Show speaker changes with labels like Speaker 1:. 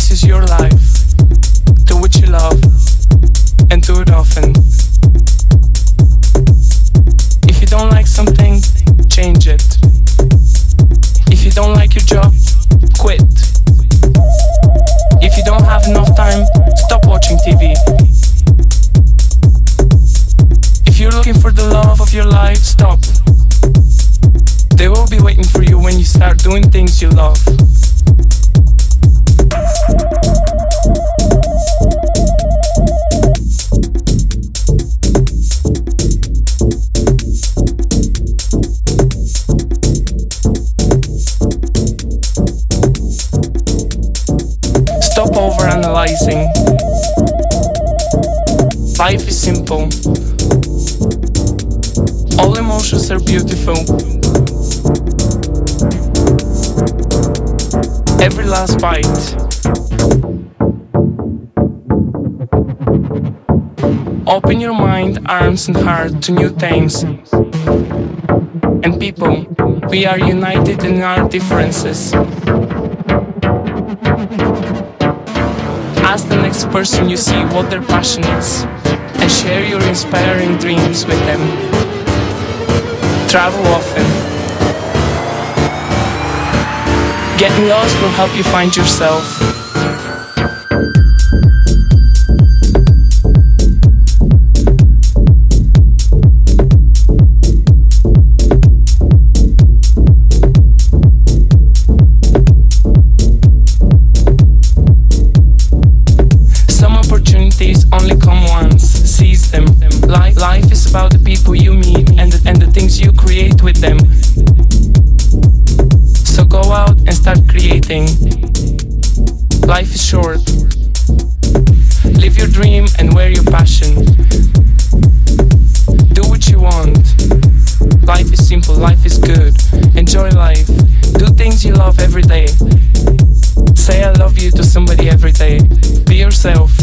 Speaker 1: This is your life. Do what you love and do it often. If you don't like something, change it. If you don't like your job, quit. If you don't have enough time, stop watching TV. If you're looking for the love of your life, stop. They will be waiting for you when you start doing things you love. Over analyzing. Life is simple. All emotions are beautiful. Every last bite. Open your mind, arms, and heart to new things. And people, we are united in our differences. Ask the next person you see what their passion is and share your inspiring dreams with them. Travel often. Getting lost will help you find yourself. Life, is about the people you meet and the, and the things you create with them. So go out and start creating. Life is short. Live your dream and wear your passion. Do what you want. Life is simple, life is good. Enjoy life. Do things you love every day. Say I love you to somebody every day. Be yourself.